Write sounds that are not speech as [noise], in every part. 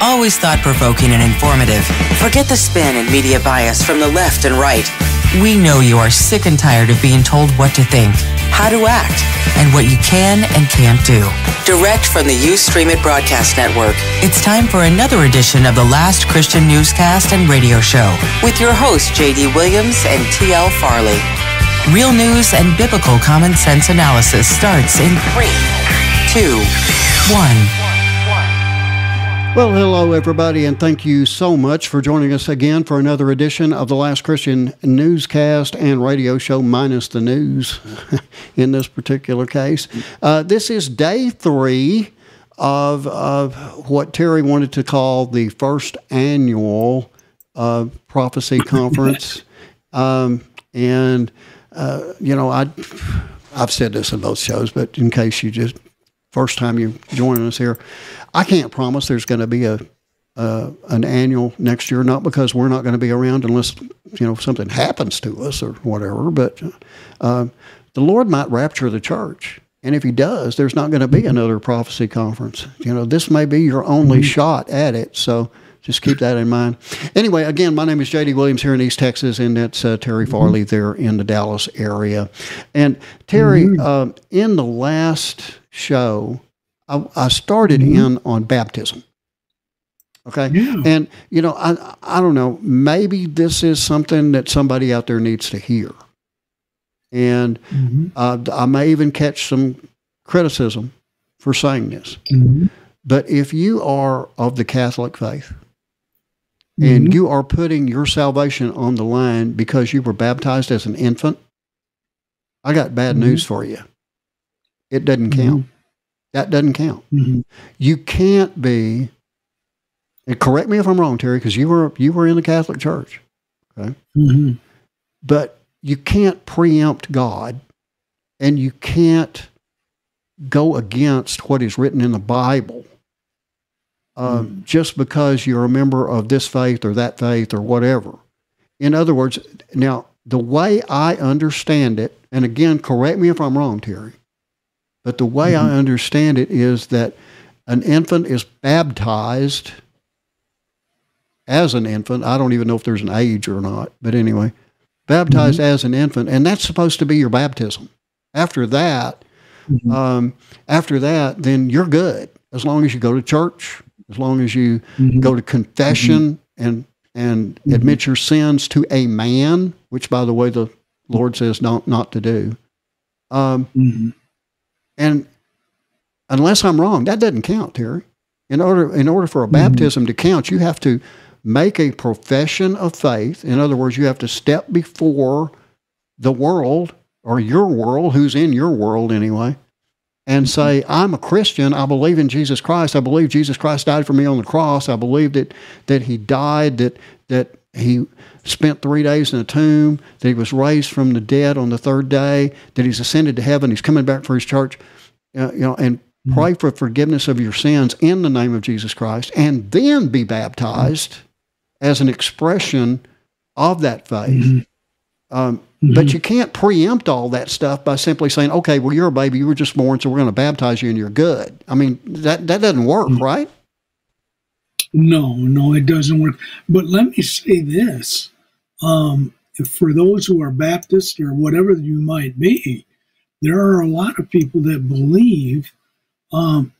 Always thought provoking and informative. Forget the spin and media bias from the left and right. We know you are sick and tired of being told what to think, how to act, and what you can and can't do. Direct from the Ustream It Broadcast Network, it's time for another edition of the Last Christian Newscast and Radio Show with your hosts, J.D. Williams and T.L. Farley. Real news and biblical common sense analysis starts in three, two, one. Well, hello, everybody, and thank you so much for joining us again for another edition of the Last Christian Newscast and Radio Show, minus the news [laughs] in this particular case. Uh, this is day three of, of what Terry wanted to call the first annual uh, prophecy [laughs] conference. Um, and, uh, you know, I, I've said this in both shows, but in case you just first time you're joining us here, I can't promise there's going to be a uh, an annual next year, not because we're not going to be around unless you know something happens to us or whatever, but uh, the Lord might rapture the church. And if he does, there's not going to be another prophecy conference. You know, this may be your only mm-hmm. shot at it. So just keep that in mind. Anyway, again, my name is J.D. Williams here in East Texas, and that's uh, Terry Farley mm-hmm. there in the Dallas area. And Terry, mm-hmm. uh, in the last show, I, I started mm-hmm. in on baptism. Okay. Yeah. And, you know, I, I don't know, maybe this is something that somebody out there needs to hear. And mm-hmm. uh, I may even catch some criticism for saying this. Mm-hmm. But if you are of the Catholic faith and mm-hmm. you are putting your salvation on the line because you were baptized as an infant, I got bad mm-hmm. news for you. It doesn't count. That doesn't count. Mm-hmm. You can't be. And correct me if I'm wrong, Terry, because you were you were in the Catholic Church, okay? Mm-hmm. But you can't preempt God, and you can't go against what is written in the Bible um, mm-hmm. just because you're a member of this faith or that faith or whatever. In other words, now the way I understand it, and again, correct me if I'm wrong, Terry. But the way mm-hmm. I understand it is that an infant is baptized as an infant. I don't even know if there's an age or not, but anyway, baptized mm-hmm. as an infant, and that's supposed to be your baptism. After that, mm-hmm. um, after that, then you're good as long as you go to church, as long as you mm-hmm. go to confession mm-hmm. and and mm-hmm. admit your sins to a man, which by the way the Lord says not not to do. Um, and unless I'm wrong, that doesn't count, Terry. In order, in order for a mm-hmm. baptism to count, you have to make a profession of faith. In other words, you have to step before the world or your world, who's in your world anyway, and mm-hmm. say, I'm a Christian. I believe in Jesus Christ. I believe Jesus Christ died for me on the cross. I believe that, that he died, that, that he spent three days in a tomb, that he was raised from the dead on the third day, that he's ascended to heaven, he's coming back for his church, uh, you know, and mm-hmm. pray for forgiveness of your sins in the name of Jesus Christ, and then be baptized mm-hmm. as an expression of that faith. Mm-hmm. Um, mm-hmm. but you can't preempt all that stuff by simply saying, "Okay, well, you're a baby. You were just born, so we're going to baptize you, and you're good." I mean, that that doesn't work, mm-hmm. right? No, no, it doesn't work. But let me say this um, for those who are Baptist or whatever you might be, there are a lot of people that believe um,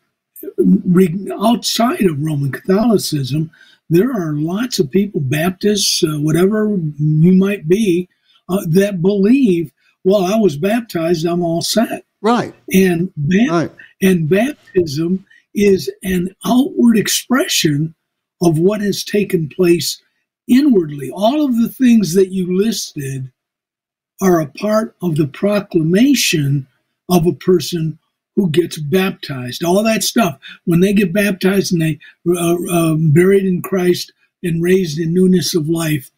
outside of Roman Catholicism. There are lots of people, Baptists, uh, whatever you might be, uh, that believe, well, I was baptized, I'm all set. Right. And, ba- right. and baptism is an outward expression of what has taken place inwardly. All of the things that you listed are a part of the proclamation of a person who gets baptized. All that stuff. When they get baptized and they uh, uh, buried in Christ and raised in newness of life,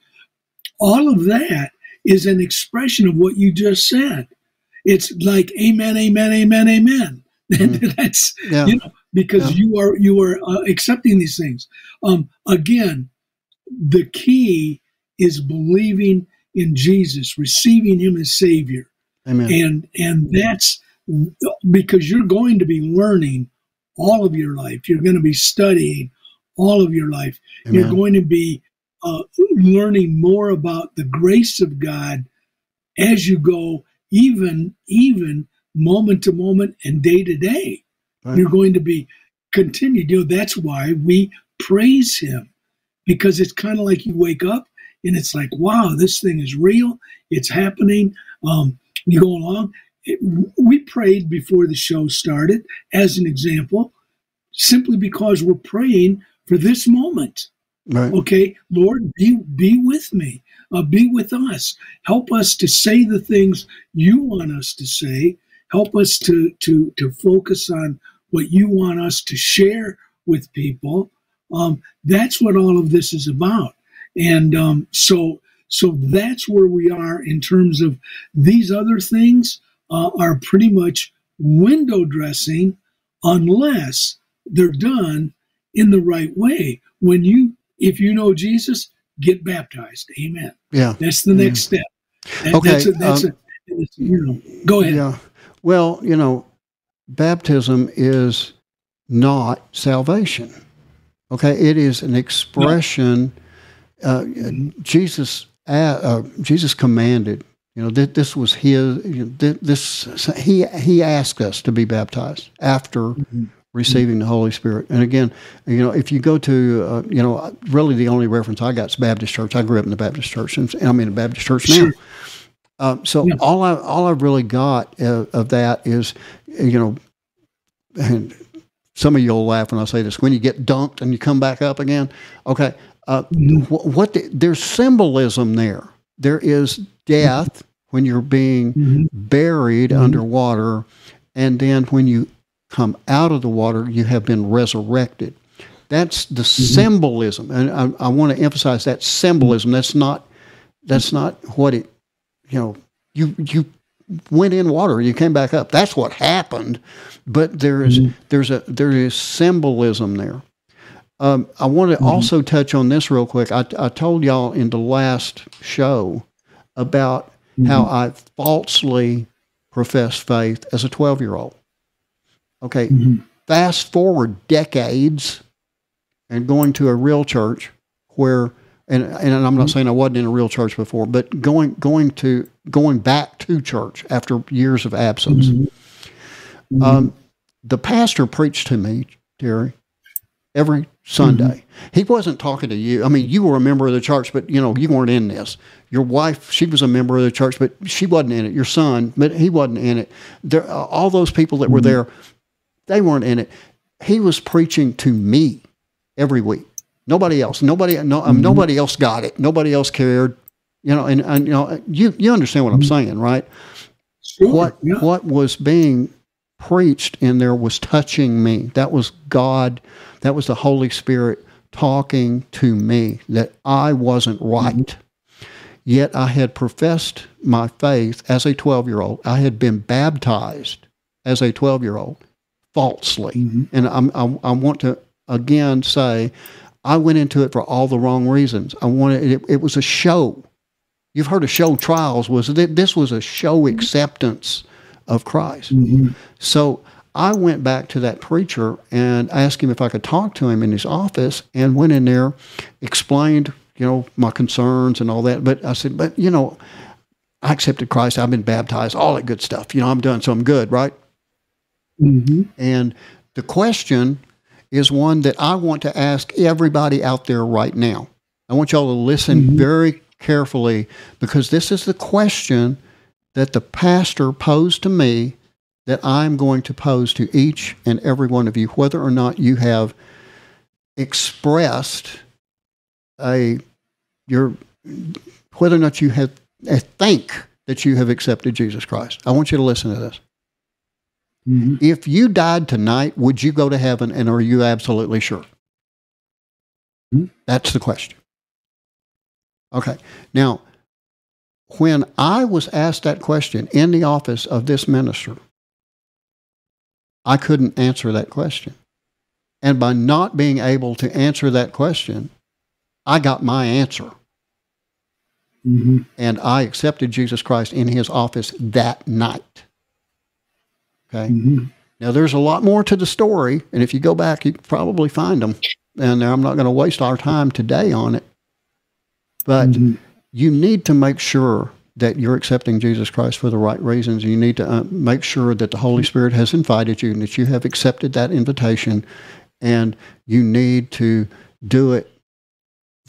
all of that is an expression of what you just said. It's like amen, amen, amen, amen. [laughs] Mm-hmm. That's yeah. you know because yeah. you are you are uh, accepting these things. Um, again, the key is believing in Jesus, receiving Him as Savior, Amen. and and that's because you're going to be learning all of your life. You're going to be studying all of your life. Amen. You're going to be uh, learning more about the grace of God as you go, even even moment to moment and day to day. Right. You're going to be continued. You know, that's why we praise Him because it's kind of like you wake up and it's like, wow, this thing is real. It's happening. Um, you go along. It, we prayed before the show started, as an example, simply because we're praying for this moment. Right. Okay, Lord, be be with me. Uh, be with us. Help us to say the things you want us to say. Help us to to to focus on what you want us to share with people. Um, that's what all of this is about. And um, so so that's where we are in terms of these other things uh, are pretty much window dressing unless they're done in the right way. When you, if you know Jesus, get baptized. Amen. Yeah. That's the next yeah. step. That, okay. That's a, that's um, a, you know, go ahead. Yeah. Well, you know, baptism is not salvation. Okay. It is an expression. No uh, Jesus uh, Jesus commanded. You know, th- this was his. You know, th- this he he asked us to be baptized after mm-hmm. receiving the Holy Spirit. And again, you know, if you go to, uh, you know, really the only reference I got is Baptist church. I grew up in the Baptist church, and I'm in a Baptist church now. Sure. Uh, so yeah. all I all I've really got uh, of that is, you know, and some of you will laugh when I say this. When you get dunked and you come back up again, okay, uh, what the, there's symbolism there. There is death when you're being mm-hmm. buried mm-hmm. underwater, and then when you come out of the water, you have been resurrected. That's the mm-hmm. symbolism, and I, I want to emphasize that symbolism. That's not that's not what it. You know, you you went in water, you came back up. That's what happened, but there is, mm-hmm. there's a there is symbolism there. Um, I want to mm-hmm. also touch on this real quick. I, I, told y'all in the last show about mm-hmm. how I falsely professed faith as a 12 year old. Okay, mm-hmm. fast forward decades and going to a real church where, and, and I'm not mm-hmm. saying I wasn't in a real church before, but going going to going back to church after years of absence. Mm-hmm. Um, the pastor preached to me, Terry, every Sunday. Mm-hmm. He wasn't talking to you. I mean, you were a member of the church, but you know, you weren't in this. Your wife, she was a member of the church, but she wasn't in it. Your son, but he wasn't in it. There, uh, all those people that mm-hmm. were there, they weren't in it. He was preaching to me every week. Nobody else. Nobody. No. Um, mm-hmm. Nobody else got it. Nobody else cared. You know, and, and you know, you you understand what I'm mm-hmm. saying, right? Sure, what yeah. what was being preached in there was touching me. That was God that was the Holy Spirit talking to me that I wasn't right. Mm-hmm. Yet I had professed my faith as a 12 year old. I had been baptized as a 12 year old falsely. Mm-hmm. And I'm, I, I want to again say, I went into it for all the wrong reasons. I wanted it, it was a show. You've heard of show trials. Was it? This was a show mm-hmm. acceptance of Christ. Mm-hmm. So I went back to that preacher and asked him if I could talk to him in his office and went in there, explained, you know, my concerns and all that. But I said, but, you know, I accepted Christ. I've been baptized, all that good stuff. You know, I'm done, so I'm good, right? Mm-hmm. And the question is one that I want to ask everybody out there right now. I want y'all to listen mm-hmm. very carefully because this is the question that the pastor posed to me that I'm going to pose to each and every one of you, whether or not you have expressed a your whether or not you have a think that you have accepted Jesus Christ. I want you to listen to this. Mm-hmm. If you died tonight, would you go to heaven and are you absolutely sure? Mm-hmm. That's the question. Okay. Now, when I was asked that question in the office of this minister, I couldn't answer that question. And by not being able to answer that question, I got my answer. Mm-hmm. And I accepted Jesus Christ in his office that night. Okay. Mm-hmm. Now, there's a lot more to the story. And if you go back, you can probably find them. and I'm not going to waste our time today on it. But mm-hmm. you need to make sure that you're accepting Jesus Christ for the right reasons. You need to uh, make sure that the Holy Spirit has invited you and that you have accepted that invitation, and you need to do it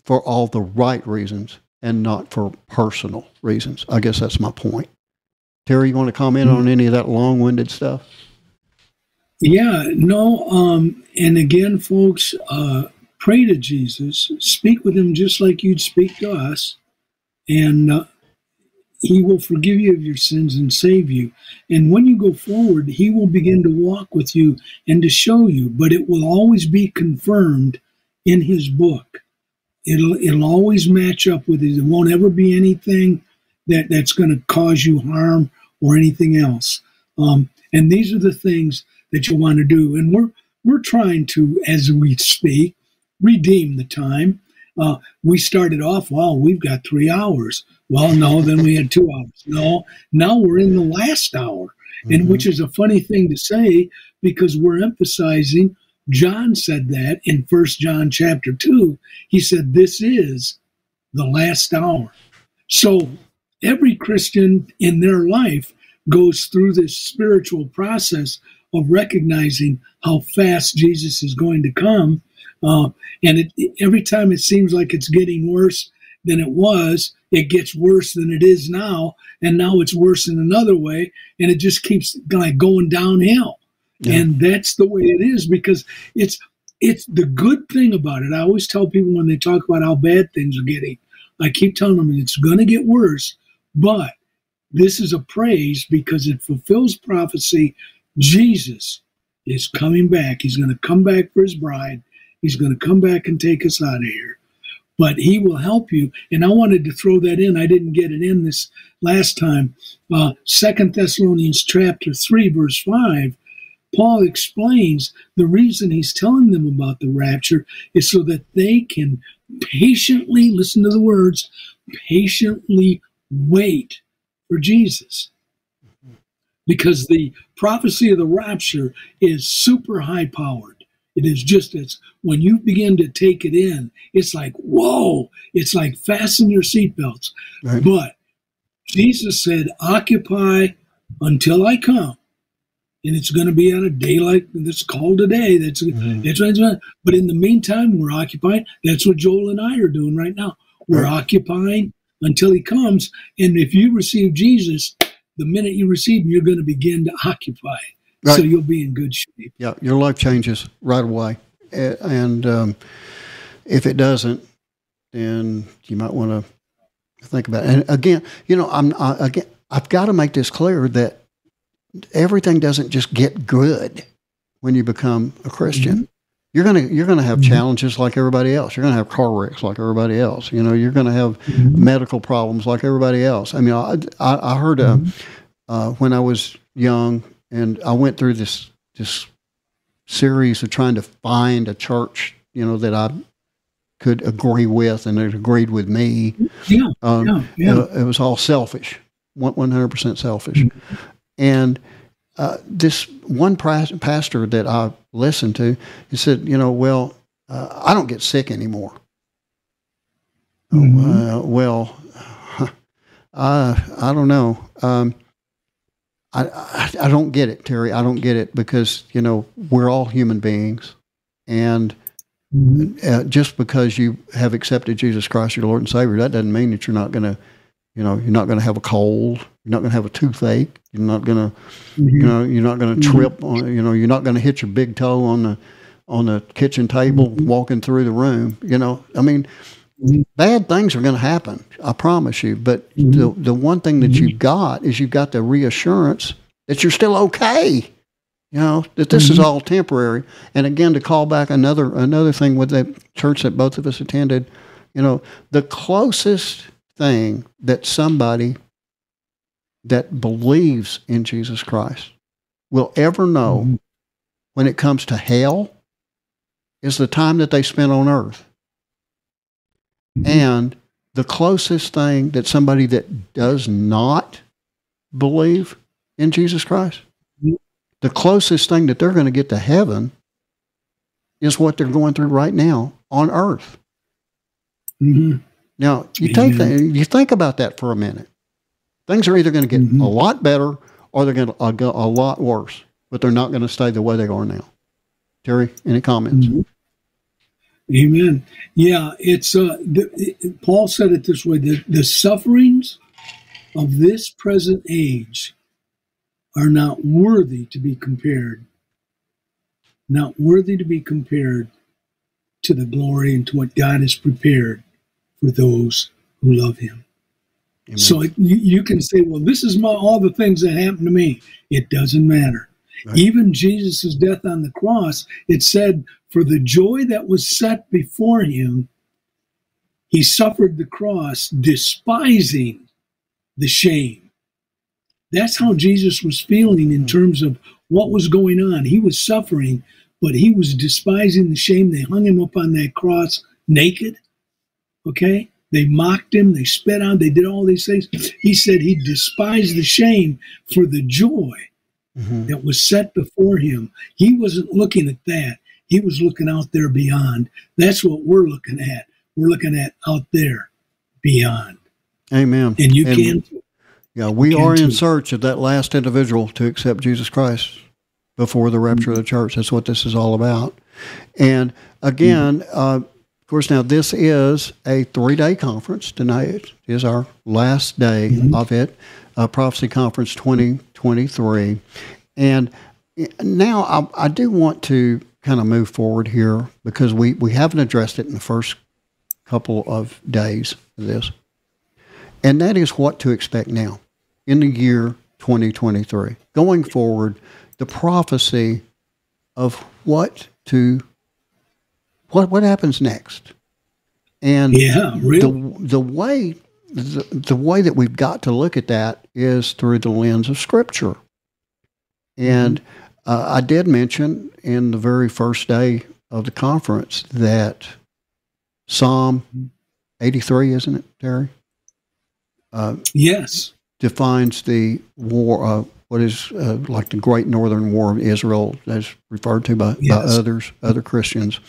for all the right reasons and not for personal reasons. I guess that's my point. Terry, you want to comment mm-hmm. on any of that long-winded stuff? Yeah, no. Um, and again, folks, uh, pray to Jesus, speak with him just like you'd speak to us, and uh, he will forgive you of your sins and save you. And when you go forward, he will begin to walk with you and to show you, but it will always be confirmed in his book. It'll it'll always match up with it. There won't ever be anything that, that's going to cause you harm or anything else. Um, and these are the things that you want to do. And we're we're trying to, as we speak, redeem the time. Uh, we started off, well, we've got three hours. Well, no, then we had two hours. No, now we're in the last hour, mm-hmm. and which is a funny thing to say because we're emphasizing. John said that in First John chapter two. He said, "This is the last hour." So every Christian in their life goes through this spiritual process of recognizing how fast Jesus is going to come. Uh, and it, every time it seems like it's getting worse than it was, it gets worse than it is now. And now it's worse in another way. And it just keeps like going downhill. Yeah. And that's the way it is because it's it's the good thing about it. I always tell people when they talk about how bad things are getting, I keep telling them it's going to get worse, but this is a praise because it fulfills prophecy Jesus is coming back. He's going to come back for his bride. He's going to come back and take us out of here. But he will help you. And I wanted to throw that in. I didn't get it in this last time. Uh, Thessalonians chapter 3, verse 5, Paul explains the reason he's telling them about the rapture is so that they can patiently, listen to the words, patiently wait for Jesus because the prophecy of the rapture is super high powered. It is just as when you begin to take it in, it's like, whoa, it's like fasten your seatbelts. Right. But Jesus said, occupy until I come. And it's going to be on a day like this called today. That's, mm-hmm. that's what But in the meantime, we're occupying. That's what Joel and I are doing right now. We're right. occupying until he comes. And if you receive Jesus, the minute you receive him, you're going to begin to occupy. Right. So you'll be in good shape. Yeah, your life changes right away. And um, if it doesn't, then you might want to think about it. And again, you know, I'm I, again, I've got to make this clear that everything doesn't just get good when you become a Christian. Mm-hmm you're gonna you're gonna have mm-hmm. challenges like everybody else. You're gonna have car wrecks like everybody else. You know, you're gonna have mm-hmm. medical problems like everybody else. I mean, I I, I heard uh, mm-hmm. uh, when I was young, and I went through this this series of trying to find a church, you know, that I could agree with and it agreed with me. Yeah, um, yeah, yeah. It, it, was all selfish, one hundred percent selfish, mm-hmm. and uh, this one pastor that I listened to, he said, you know, well, uh, I don't get sick anymore. Oh, mm-hmm. Uh, well, [laughs] I I don't know. Um, I, I, I don't get it, Terry. I don't get it because you know we're all human beings, and mm-hmm. Uh, just because you have accepted Jesus Christ your Lord and Savior, that doesn't mean that you're not going to you know, you're not going to have a cold. You're not going to have a toothache. You're not going to, mm-hmm. you know, you're not going to mm-hmm. trip on, you know, you're not going to hit your big toe on the on the kitchen table mm-hmm. walking through the room. You know, I mean, mm-hmm. bad things are going to happen. I promise you. But the mm-hmm. the one thing that you've got is you've got the reassurance that you're still okay. You know that this is all temporary. And again, to call back another another thing with the church that both of us attended, you know, the closest thing that somebody that believes in Jesus Christ will ever know mm-hmm. when it comes to hell is the time that they spent on earth. Mm-hmm. And the closest thing that somebody that does not believe in Jesus Christ, mm-hmm. the closest thing that they're going to get to heaven is what they're going through right now on earth. Mm-hmm. Now, you take that, you think about that for a minute. Things are either going to get mm-hmm. a lot better or they're going to uh, go a lot worse, but they're not going to stay the way they are now. Terry, any comments? Mm-hmm. Amen. Yeah, it's uh, the, it, Paul said it this way: the, the sufferings of this present age are not worthy to be compared, not worthy to be compared to the glory and to what God has prepared for those who love Him. Amen. So you, you can say, well, this is my, all the things that happened to me. It doesn't matter. Right. Even Jesus' death on the cross, it said, for the joy that was set before him, he suffered the cross, despising the shame. That's how Jesus was feeling in hmm. terms of what was going on. He was suffering, but he was despising the shame. They hung him up on that cross naked. Okay? They mocked him, they spit on, they did all these things. He said he despised the shame for the joy mm-hmm. that was set before him. He wasn't looking at that. He was looking out there beyond. That's what we're looking at. We're looking at out there beyond. Amen. And you and, can. Yeah, we are in too. search of that last individual to accept Jesus Christ before the rapture mm-hmm. of the church. That's what this is all about. And again, mm-hmm. uh, of course, now this is a three day conference. Tonight is our last day mm-hmm. of it, uh, Prophecy Conference 2023. And now I, I do want to kind of move forward here because we, we haven't addressed it in the first couple of days of this. And that is what to expect now in the year 2023. Going forward, the prophecy of what to what what happens next? And yeah, really? the the way the, the way that we've got to look at that is through the lens of Scripture. And mm-hmm. uh, I did mention in the very first day of the conference that Psalm 83, isn't it, Terry? Uh, yes. Defines the war, uh, what is uh, like the Great Northern War of Israel, as referred to by, yes. by others, other Christians,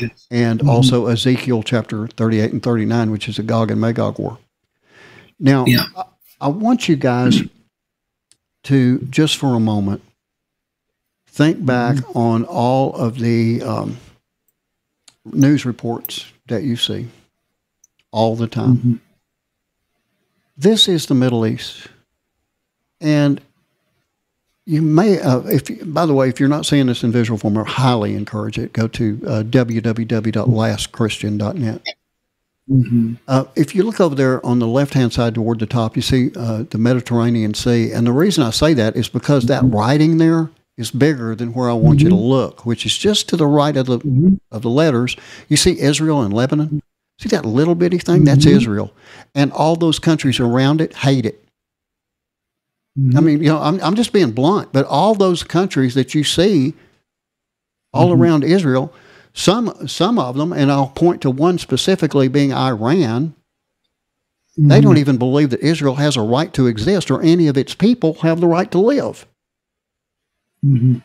yes. and mm-hmm. also Ezekiel chapter 38 and 39, which is the Gog and Magog War. Now, yeah. I, I want you guys to just for a moment think back mm-hmm. on all of the um, news reports that you see all the time. Mm-hmm. This is the Middle East. And you may, uh, if by the way, if you're not seeing this in visual form, I highly encourage it. Go to uh, www.lastchristian.net. Mm-hmm. Uh, if you look over there on the left hand side toward the top, you see uh, the Mediterranean Sea. And the reason I say that is because that mm-hmm. writing there is bigger than where I want mm-hmm. you to mm-hmm. look, which is just to the right of the mm-hmm. of the letters. You see Israel and Lebanon. See that little bitty thing? That's mm-hmm. Israel, and all those countries around it hate it. Mm-hmm. I mean, you know, I'm, I'm just being blunt, but all those countries that you see all mm-hmm. around Israel, some some of them, and I'll point to one specifically being Iran. Mm-hmm. They don't even believe that Israel has a right to exist or any of its people have the right to live. Mm-hmm.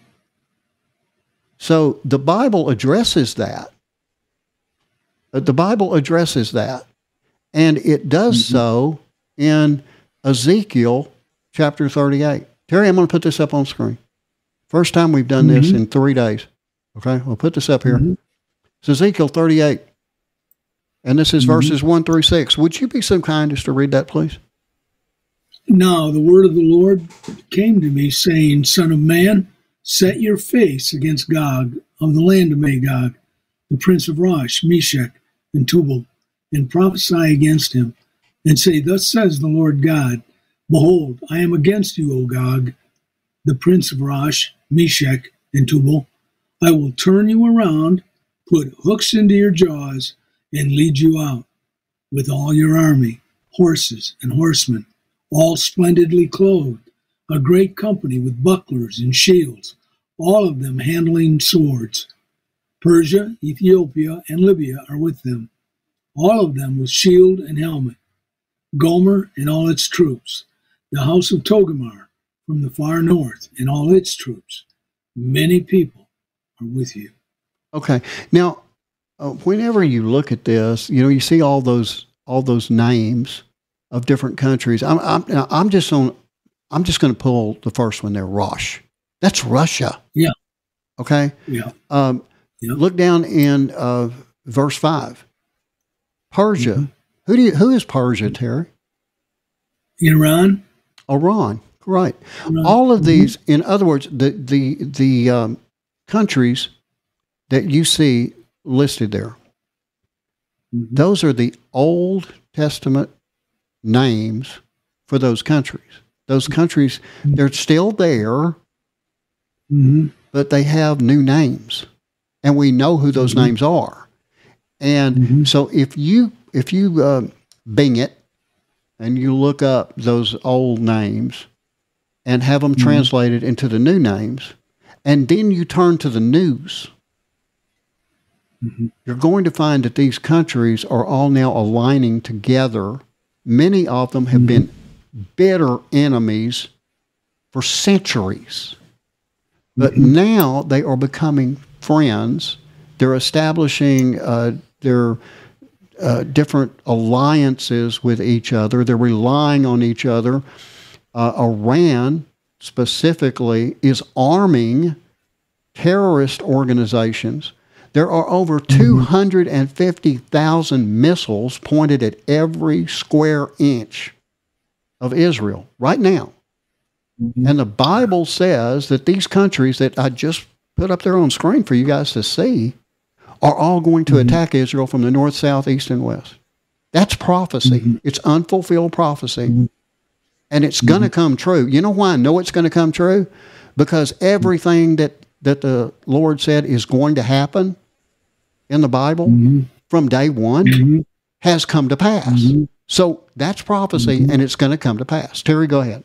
So the Bible addresses that. Uh, the Bible addresses that. And it does mm-hmm. so in Ezekiel chapter 38. Terry, I'm going to put this up on screen. First time we've done mm-hmm. this in three days. Okay, we'll put this up here. Mm-hmm. It's Ezekiel 38. And this is mm-hmm. verses 1 through 6. Would you be so kind as to read that, please? Now the word of the Lord came to me, saying, Son of man, set your face against Gog of the land of Magog, the prince of Rosh, Meshech, and Tubal, and prophesy against him, and say, Thus says the Lord God, Behold, I am against you, O Gog, the prince of Rosh, Meshech, and Tubal. I will turn you around, put hooks into your jaws, and lead you out with all your army, horses and horsemen, all splendidly clothed, a great company with bucklers and shields, all of them handling swords. Persia, Ethiopia, and Libya are with them, all of them with shield and helmet. Gomer and all its troops, the house of Togarmah from the far north and all its troops. Many people are with you. Okay. Now, uh, whenever you look at this, you know, you see all those all those names of different countries. I'm I'm, I'm just on. I'm just going to pull the first one there. Rosh. That's Russia. Yeah. Okay. Yeah. Um, Yeah. Look down in uh, verse five. Persia. Mm-hmm. Who do you, who is Persia, Terry? Iran. Iran. Right. Iran. All of these, in other words, the the the um, countries that you see listed there, Mhm. those are the Old Testament names for those countries. Those countries, they're still there, Mhm. but they have new names, and we know who those names are. And so, if you if you uh, Bing it and you look up those old names and have them translated into the new names, and then you turn to the news, Mhm. you're going to find that these countries are all now aligning together. Many of them have been bitter enemies for centuries. But now they are becoming friends. They're establishing uh, their uh, different alliances with each other. They're relying on each other. Uh, Iran specifically is arming terrorist organizations. There are over 250,000 missiles pointed at every square inch of Israel right now. And the Bible says that these countries that I just put up there on screen for you guys to see are all going to mm-hmm. attack Israel from the north, south, east, and west. That's prophecy. Mm-hmm. It's unfulfilled prophecy. Mm-hmm. And it's going to come true. You know why I know it's going to come true? Because everything that, that the Lord said is going to happen in the Bible from day one has come to pass. So that's prophecy and it's going to come to pass. Terry, go ahead.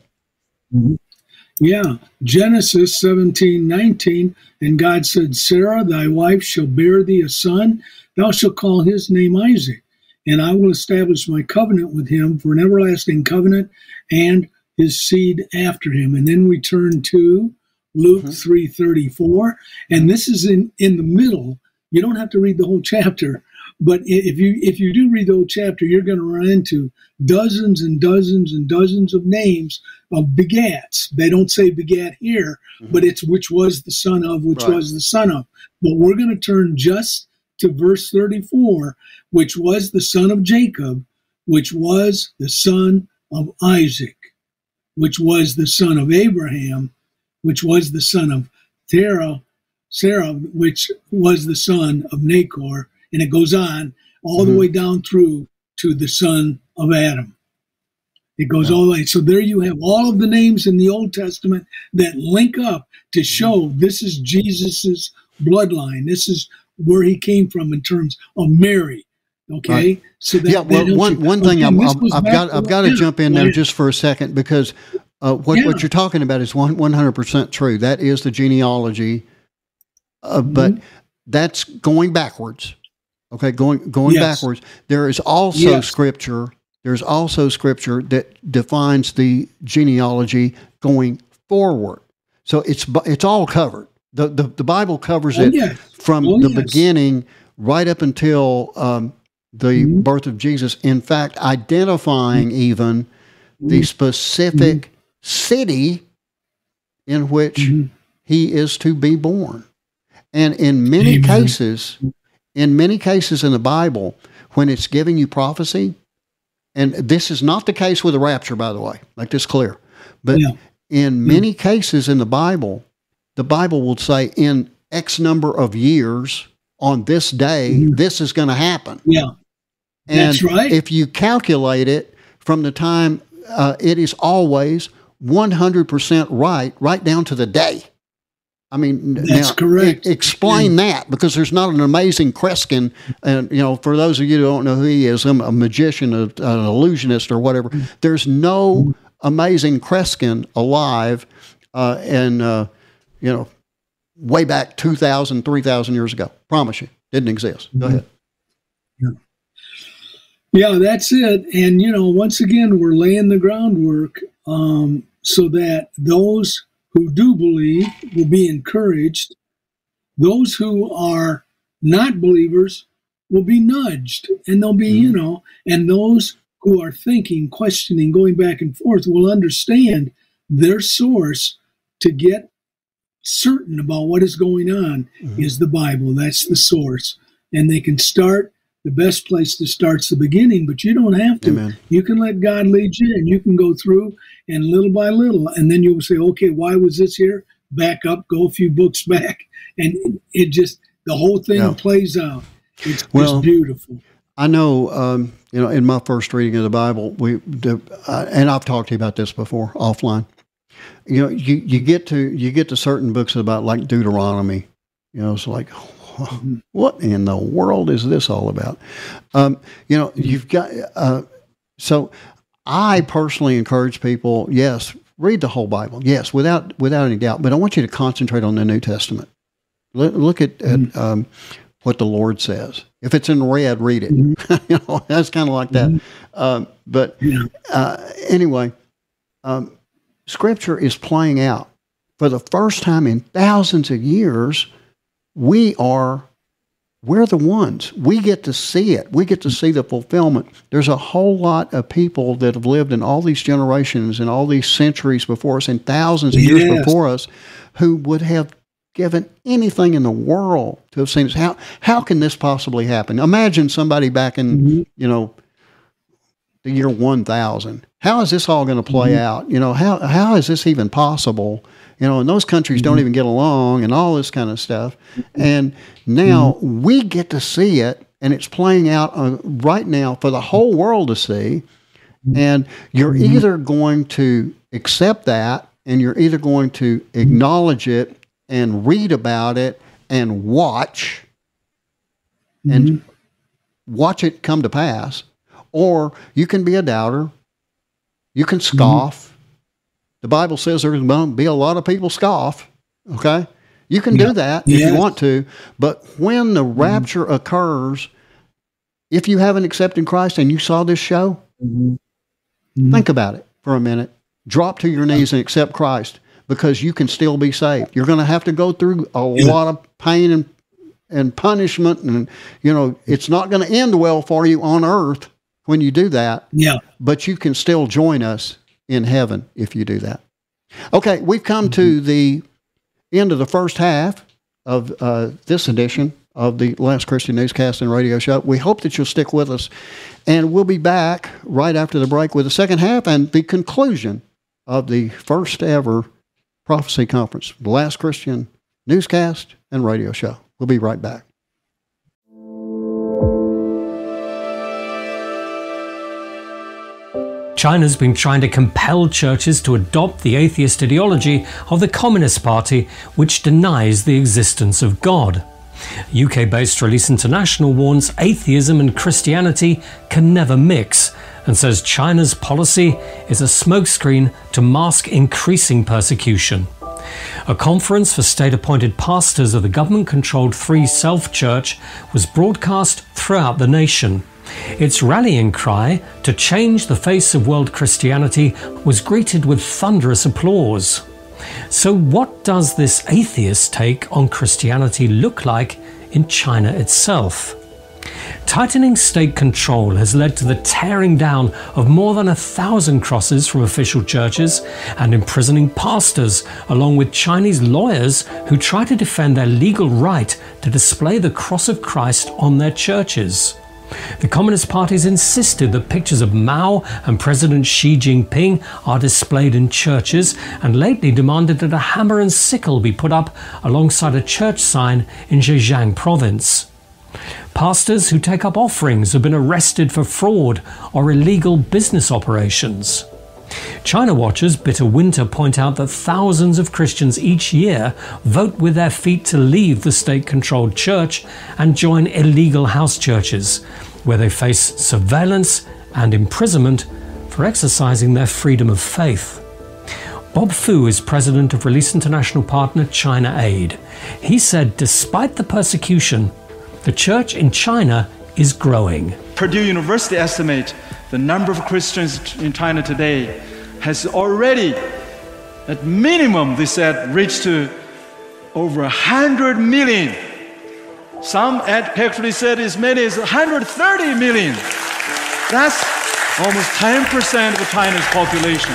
Yeah. Genesis 17, 19. And God said, Sarah, thy wife shall bear thee a son. Thou shalt call his name Isaac. And I will establish my covenant with him for an everlasting covenant and his seed after him. And then we turn to Luke mm-hmm. 3:34. And this is in, in the middle. You don't have to read the whole chapter. But if you if you do read the whole chapter, you're going to run into dozens and dozens and dozens of names of begats. They don't say begat here, mm-hmm. but it's which was the son of, which Right. was the son of. But we're going to turn just to verse 34, which was the son of Jacob, which was the son of Isaac, which was the son of Abraham, which was the son of Terah, Sarah, which was the son of Nahor, and it goes on all the Mhm. way down through to the son of Adam. It goes Yeah. all the way. So there you have all of the names in the Old Testament that link up to show this is Jesus's bloodline. This is where he came from in terms of Mary. Okay, Right. so that yeah, well, helps one one thing I'm, I've got I've got to jump in there just for a second because uh, what Yeah. what you're talking about is one one hundred percent true. That is the genealogy, uh, Mm-hmm. but that's going backwards. Okay, going going Yes. backwards. There is also Yes. scripture. There's also scripture that defines the genealogy going forward. So it's it's all covered. The the, the Bible covers Oh, it yes. from Oh, the beginning right up until um, the Mhm. birth of Jesus. In fact, identifying even the specific city in which Mhm. he is to be born. And in many Amen. cases, in many cases in the Bible, when it's giving you prophecy, and this is not the case with the rapture, by the way, make this clear. But Yeah. in many cases in the Bible, the Bible will say in X number of years on this day, Mhm. this is going to happen. Yeah, And That's right. if you calculate it from the time, uh, it is always 100% right, right down to the day. I mean, That's now, correct. e- explain that because there's not an amazing Kreskin. And, you know, for those of you who don't know who he is, I'm a magician, a, an illusionist, or whatever. There's no amazing Kreskin alive uh, and, uh, you know, way back 2,000, 3,000 years ago. Promise you. Didn't exist. Go ahead. Yeah, that's it. And, you know, once again, we're laying the groundwork um, so that those who do believe will be encouraged. Those who are not believers will be nudged and they'll be, mm-hmm. you know, and those who are thinking, questioning, going back and forth will understand their source to get certain about what is going on mm-hmm. is the Bible. That's the source. And they can start. The best place to start's the beginning, but you don't have to. Amen. You can let God lead you and you can go through and little by little, and then you'll say, okay, why was this here? Back up, go a few books [laughs] back. And it just, the whole thing yeah. plays out. It's, well, beautiful. I know, um, you know, in my first reading of the Bible, we, the, uh, and I've talked to you about this before offline you know, you, you get to you get to certain books about like Deuteronomy. You know, it's like, [laughs] what in the world is this all about? Um, you know, you've got uh, so. I personally encourage people, yes, read the whole Bible, yes, without without any doubt. But I want you to concentrate on the New Testament. Look, look at, mm-hmm. at um, what the Lord says. If it's in red, read it. Mm-hmm. [laughs] you know, that's kind of like that. Mm-hmm. Um, but uh, anyway, um, Scripture is playing out. For the first time in thousands of years, we are we're the ones. We get to see it. We get to see the fulfillment. There's a whole lot of people that have lived in all these generations and all these centuries before us and thousands of yes. years before us who would have given anything in the world to have seen this. How how can this possibly happen? Imagine somebody back in, mm-hmm. you know, the year 1000 how is this all going to play mm-hmm. out? You know, how how is this even possible? You know, and those countries mm-hmm. don't even get along and all this kind of stuff. Mm-hmm. And now mm-hmm. we get to see it, and it's playing out uh, right now for the whole world to see. Mm-hmm. And you're mm-hmm. either going to accept that, and you're either going to acknowledge it and read about it and watch and watch it come to pass, or you can be a doubter you can mm-hmm. scoff. Mm-hmm. The Bible says there's going to be a lot of people scoff. Okay? You can yeah. do that yes. if you want to. But when the mm-hmm. rapture occurs, if you haven't accepted Christ and you saw this show, mm-hmm. mm-hmm. think about it for a minute. Drop to your knees and accept Christ because you can still be saved. You're going to have to go through a yeah. lot of pain and and punishment and you know it's not going to end well for you on earth when you do that. Yeah. But you can still join us in heaven if you do that. Okay, we've come mm-hmm. to the end of the first half of uh, this edition of the Last Christian Newscast and Radio Show. We hope that you'll stick with us, and we'll be back right after the break with the second half and the conclusion of the first ever prophecy conference, the Last Christian Newscast and Radio Show. We'll be right back. China's been trying to compel churches to adopt the atheist ideology of the Communist Party, which denies the existence of God. UK based Release International warns atheism and Christianity can never mix and says China's policy is a smokescreen to mask increasing persecution. A conference for state appointed pastors of the government controlled Three Self Church was broadcast throughout the nation. Its rallying cry to change the face of world Christianity was greeted with thunderous applause. So, what does this atheist take on Christianity look like in China itself? Tightening state control has led to the tearing down of more than a thousand crosses from official churches and imprisoning pastors, along with Chinese lawyers who try to defend their legal right to display the cross of Christ on their churches. The Communist parties insisted that pictures of Mao and President Xi Jinping are displayed in churches and lately demanded that a hammer and sickle be put up alongside a church sign in Zhejiang province. Pastors who take up offerings have been arrested for fraud or illegal business operations. China watchers Bitter Winter point out that thousands of Christians each year vote with their feet to leave the state controlled church and join illegal house churches, where they face surveillance and imprisonment for exercising their freedom of faith. Bob Fu is president of Release International partner China Aid. He said, despite the persecution, the church in China is growing. Purdue University estimate the number of Christians in China today has already, at minimum, they said, reached to over 100 million. Some actually said as many as 130 million. That's almost 10% of China's population.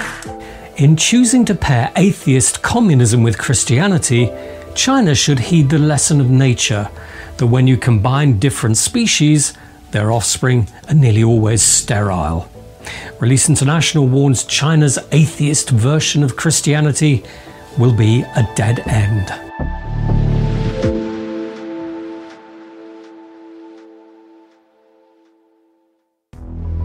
In choosing to pair atheist communism with Christianity, China should heed the lesson of nature that when you combine different species, their offspring are nearly always sterile. Release International warns China's atheist version of Christianity will be a dead end.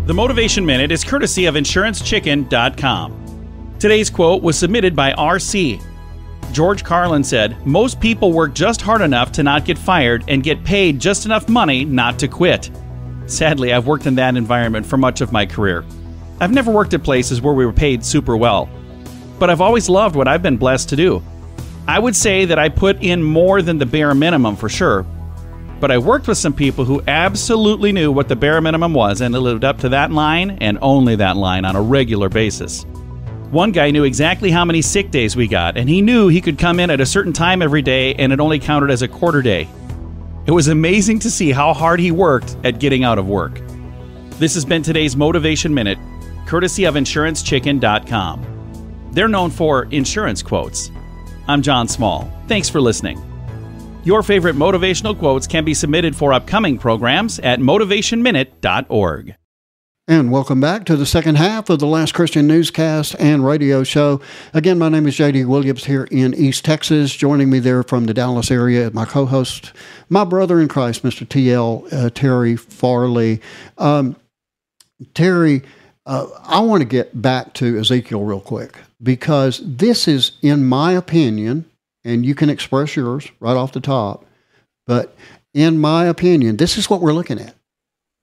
The Motivation Minute is courtesy of InsuranceChicken.com. Today's quote was submitted by RC. George Carlin said, Most people work just hard enough to not get fired and get paid just enough money not to quit. Sadly, I've worked in that environment for much of my career. I've never worked at places where we were paid super well, but I've always loved what I've been blessed to do. I would say that I put in more than the bare minimum for sure, but I worked with some people who absolutely knew what the bare minimum was and lived up to that line and only that line on a regular basis. One guy knew exactly how many sick days we got, and he knew he could come in at a certain time every day and it only counted as a quarter day. It was amazing to see how hard he worked at getting out of work. This has been today's Motivation Minute, courtesy of InsuranceChicken.com. They're known for insurance quotes. I'm John Small. Thanks for listening. Your favorite motivational quotes can be submitted for upcoming programs at motivationminute.org. And welcome back to the second half of the Last Christian Newscast and radio show. Again, my name is JD Williams here in East Texas. Joining me there from the Dallas area, my co host, my brother in Christ, Mr. TL uh, Terry Farley. Um, Terry, uh, I want to get back to Ezekiel real quick because this is, in my opinion, and you can express yours right off the top, but in my opinion, this is what we're looking at.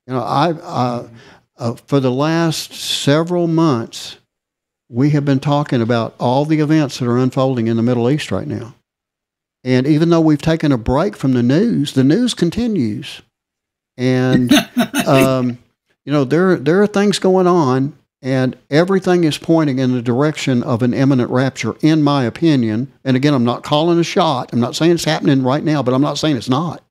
You know, I, uh, uh, for the last several months, we have been talking about all the events that are unfolding in the Middle East right now. And even though we've taken a break from the news, the news continues. And, [laughs] um, you know, there, there are things going on, and everything is pointing in the direction of an imminent rapture, in my opinion. And again, I'm not calling a shot. I'm not saying it's happening right now, but I'm not saying it's not.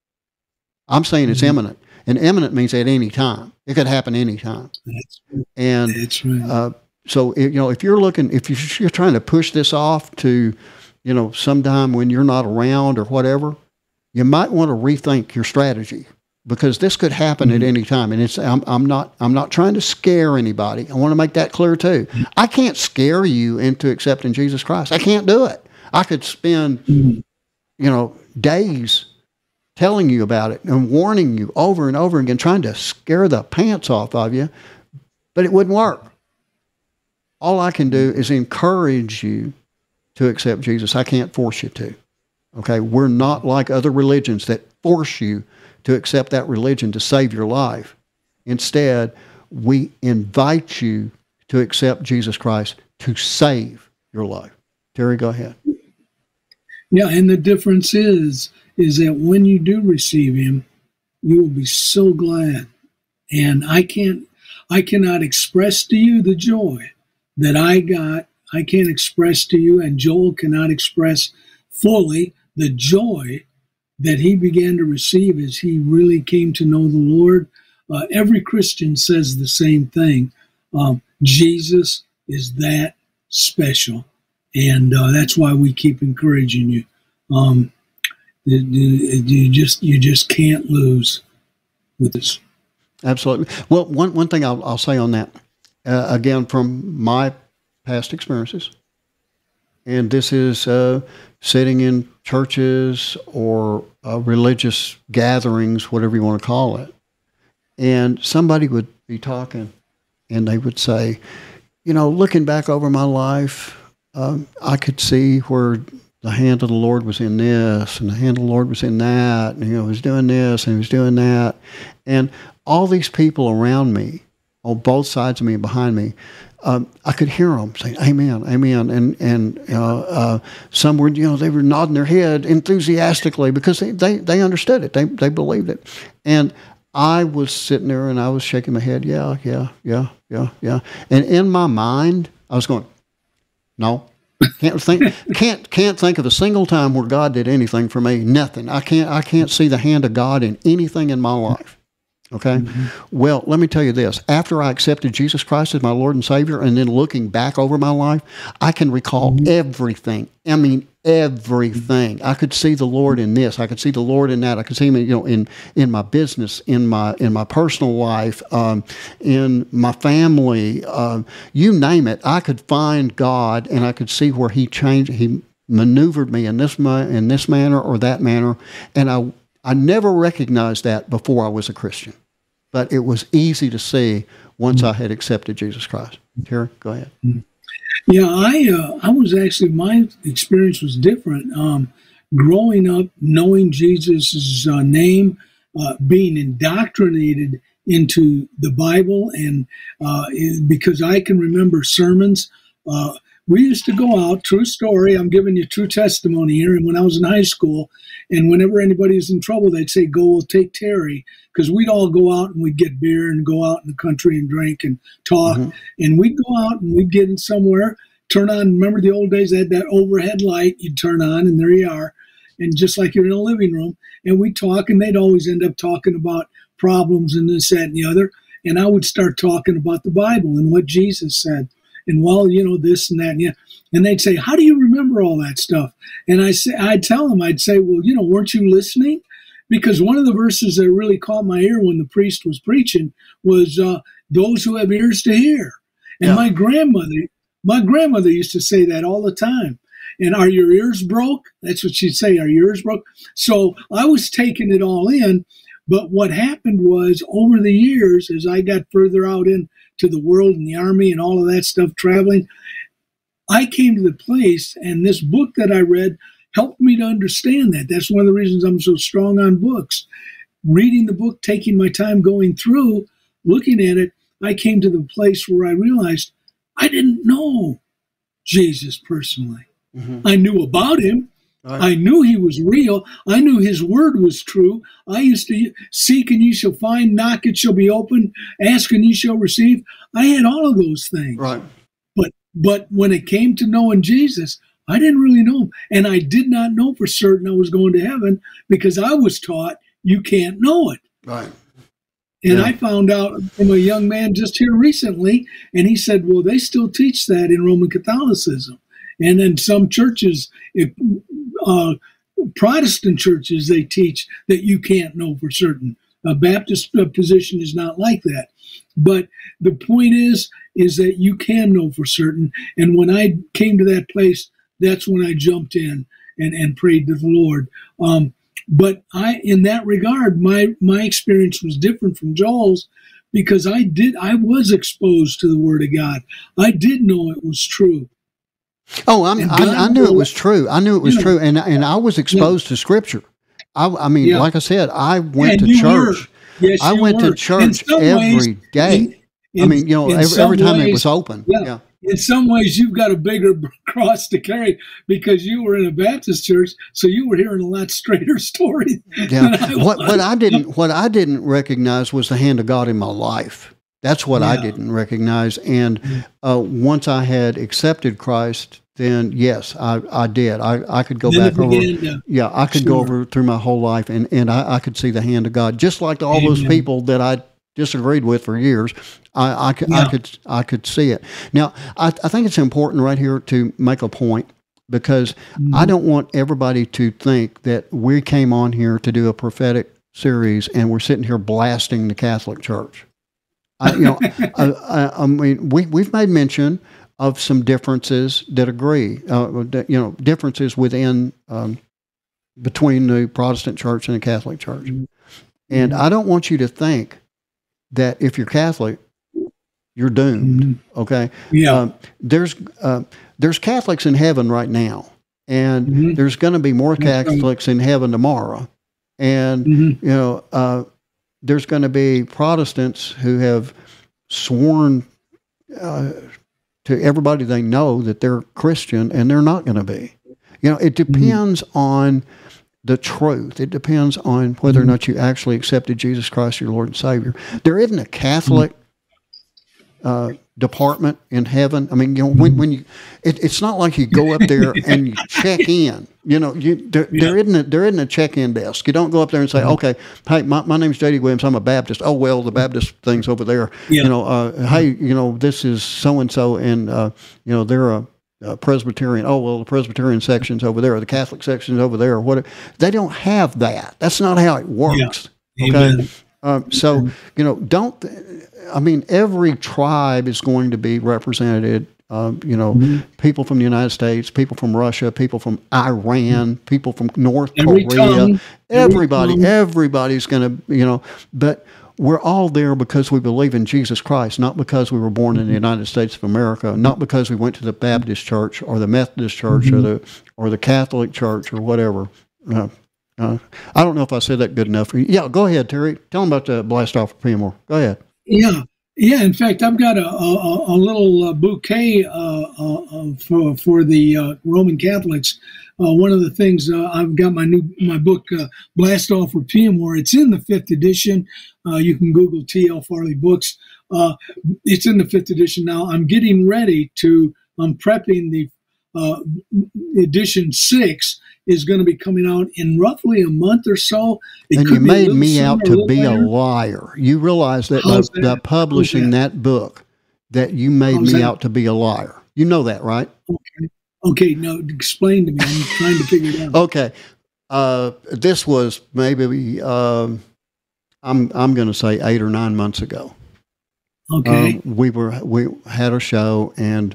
I'm saying it's mm-hmm. imminent. And imminent means at any time. It could happen anytime. That's and That's right. uh, so, you know, if you're looking, if you're trying to push this off to, you know, sometime when you're not around or whatever, you might want to rethink your strategy because this could happen mm-hmm. at any time. And it's I'm, I'm not I'm not trying to scare anybody. I want to make that clear too. Mm-hmm. I can't scare you into accepting Jesus Christ. I can't do it. I could spend mm-hmm. you know days telling you about it and warning you over and over again, trying to scare the pants off of you, but it wouldn't work. All I can do is encourage you to accept Jesus. I can't force you to. Okay? We're not like other religions that force you to accept that religion to save your life. Instead, we invite you to accept Jesus Christ to save your life. Terry, go ahead. Yeah, and the difference is is that when you do receive him, you will be so glad. And I can't I cannot express to you the joy that I got. I can't express to you, and Joel cannot express fully the joy that he began to receive as he really came to know the Lord. Uh, every Christian says the same thing. Um, Jesus is that special, and uh, that's why we keep encouraging you. Um, you just you just can't lose with this. Absolutely. Well, one one thing I'll, I'll say on that, uh, again from my past experiences, and this is uh, sitting in churches or uh, religious gatherings, whatever you want to call it, and somebody would be talking, and they would say, you know, looking back over my life, um, I could see where the hand of the Lord was in this, and the hand of the Lord was in that, and you know, he was doing this, and he was doing that, and all these people around me, on both sides of me and behind me, um, I could hear them saying "Amen, Amen," and and uh, uh, some were, you know, they were nodding their head enthusiastically because they, they, they understood it, they they believed it, and I was sitting there and I was shaking my head, yeah, yeah, yeah, yeah, yeah, and in my mind I was going, no, Can't think can't can't think of a single time where God did anything for me. Nothing. I can't I can't see the hand of God in anything in my life. Okay. Mm-hmm. Well, let me tell you this. After I accepted Jesus Christ as my Lord and Savior, and then looking back over my life, I can recall mm-hmm. everything. I mean, everything. I could see the Lord in this. I could see the Lord in that. I could see him, you know, in in my business, in my in my personal life, um, in my family. Uh, you name it. I could find God, and I could see where He changed. He maneuvered me in this ma- in this manner or that manner, and I I never recognized that before I was a Christian but it was easy to see once. I had accepted Jesus Christ. Terry, go ahead. Yeah, I uh, I was actually my experience was different. Um, growing up, knowing Jesus' uh, name, uh, being indoctrinated into the Bible, and uh, because I can remember sermons. Uh, we used to go out, true story, I'm giving you true testimony here. And when I was in high school, and whenever anybody was in trouble, they'd say, Go, we'll take Terry. Because we'd all go out and we'd get beer and go out in the country and drink and talk. Mm-hmm. And we'd go out and we'd get in somewhere, turn on, remember the old days, they had that overhead light you'd turn on, and there you are. And just like you're in a living room, and we'd talk, and they'd always end up talking about problems and this, that, and the other. And I would start talking about the Bible and what Jesus said and well, you know, this and that, and yeah. And they'd say, "How do you remember all that stuff?" And I say, I'd tell them, I'd say, "Well, you know, weren't you listening?" Because one of the verses that really caught my ear when the priest was preaching was, uh, "Those who have ears to hear." And yeah. my grandmother, my grandmother used to say that all the time. And are your ears broke? That's what she'd say. Are your ears broke? So I was taking it all in. But what happened was over the years, as I got further out in to the world and the army and all of that stuff, traveling. I came to the place, and this book that I read helped me to understand that. That's one of the reasons I'm so strong on books. Reading the book, taking my time going through, looking at it, I came to the place where I realized I didn't know Jesus personally. Mm-hmm. I knew about him, Right. I knew he was real. I knew his word was true. I used to seek and ye shall find, knock it shall be open, ask and ye shall receive. I had all of those things. Right. But but when it came to knowing Jesus, I didn't really know him. And I did not know for certain I was going to heaven because I was taught you can't know it. Right. And yeah. I found out from a young man just here recently, and he said, Well, they still teach that in Roman Catholicism. And in some churches, if, uh, Protestant churches, they teach that you can't know for certain. A Baptist uh, position is not like that. But the point is, is that you can know for certain. And when I came to that place, that's when I jumped in and, and prayed to the Lord. Um, but I, in that regard, my my experience was different from Joel's because I did I was exposed to the Word of God. I did know it was true. Oh, I, I, knew it was true. I knew it was true, and and I was exposed yeah. to Scripture. I, I mean, yeah. like I said, I went to church. Yes, I went were. to church every ways, day. In, in, I mean, you know, every, every, time ways, it was open. Yeah. yeah. In some ways, you've got a bigger [laughs] cross to carry because you were in a Baptist church, so you were hearing a lot straighter [laughs] story. Yeah. what what I didn't what I didn't recognize was the hand of God in my life. That's what yeah. I didn't recognize. And uh, once I had accepted Christ, then yes, I, I did. I, I could go then back over. To, yeah, I could sure. go over through my whole life, and, and I, I could see the hand of God, just like all Amen. those people that I disagreed with for years. I, I, could, yeah. I could I could see it. Now, I, I think it's important right here to make a point because mm-hmm. I don't want everybody to think that we came on here to do a prophetic series and we're sitting here blasting the Catholic Church. I, you know, I, I, I, mean, we we've made mention of some differences that agree. Uh, that, you know, differences within um, between the Protestant Church and the Catholic Church. Mm-hmm. And I don't want you to think that if you're Catholic, you're doomed. Mm-hmm. Okay. Yeah. Um, there's uh, there's Catholics in heaven right now, and mm-hmm. there's going to be more Catholics in heaven tomorrow. And mm-hmm. you know, uh, there's going to be Protestants who have sworn uh, to everybody they know that they're Christian, and they're not going to be. You know, it mm-hmm. depends mm-hmm. on the truth. It depends on whether mm-hmm. or not you actually accepted Jesus Christ your Lord and Savior. There isn't a Catholic uh, department in heaven. I mean, you know, when, when you, it, it's not like you go up there [laughs] and you check in. You know, you there, yeah. there isn't a, there isn't a check in desk. You don't go up there and say, mm-hmm. okay, hey, my, my name's J.D. Williams. I'm a Baptist. Oh well, the Baptist thing's over there. Yeah. You know, uh, hey, you know, this is so and so, and uh, you know, they're a uh, Presbyterian. Oh well, the Presbyterian section's over there, or the Catholic section's over there, or whatever. They don't have that. That's not how it works. Yeah. Okay. Um, so you know, don't. I mean, every tribe is going to be represented. Uh, you know, mm-hmm. people from the United States, people from Russia, people from Iran, people from North every Korea. Tongue, everybody, everybody's going to, you know, but we're all there because we believe in Jesus Christ, not because we were born in the United States of America, not because we went to the Baptist church or the Methodist church mm-hmm. or the or the Catholic church or whatever. Uh, uh, I don't know if I said that good enough. Yeah, go ahead, Terry. Tell them about the blast off of more. Go ahead. Yeah, yeah. In fact, I've got a a, a little uh, bouquet uh, uh, for for the uh, Roman Catholics uh, one of the things uh, I've got my new my book Blast Off for War. It's in the fifth edition. You can Google T.L. Farley books. It's in the fifth edition now. I'm getting ready to. I'm prepping the edition six is going to be coming out in roughly a month or so. It and you made me out to be later. a liar. You realize that by, that? by publishing that? that? book, that you made How's me that? out to be a liar. You know that, right? Okay. Okay, no, explain to me. I'm trying to figure it out. Okay, uh, this was maybe um, I'm I'm going to say eight or nine months ago. Okay, uh, we were we had a show and.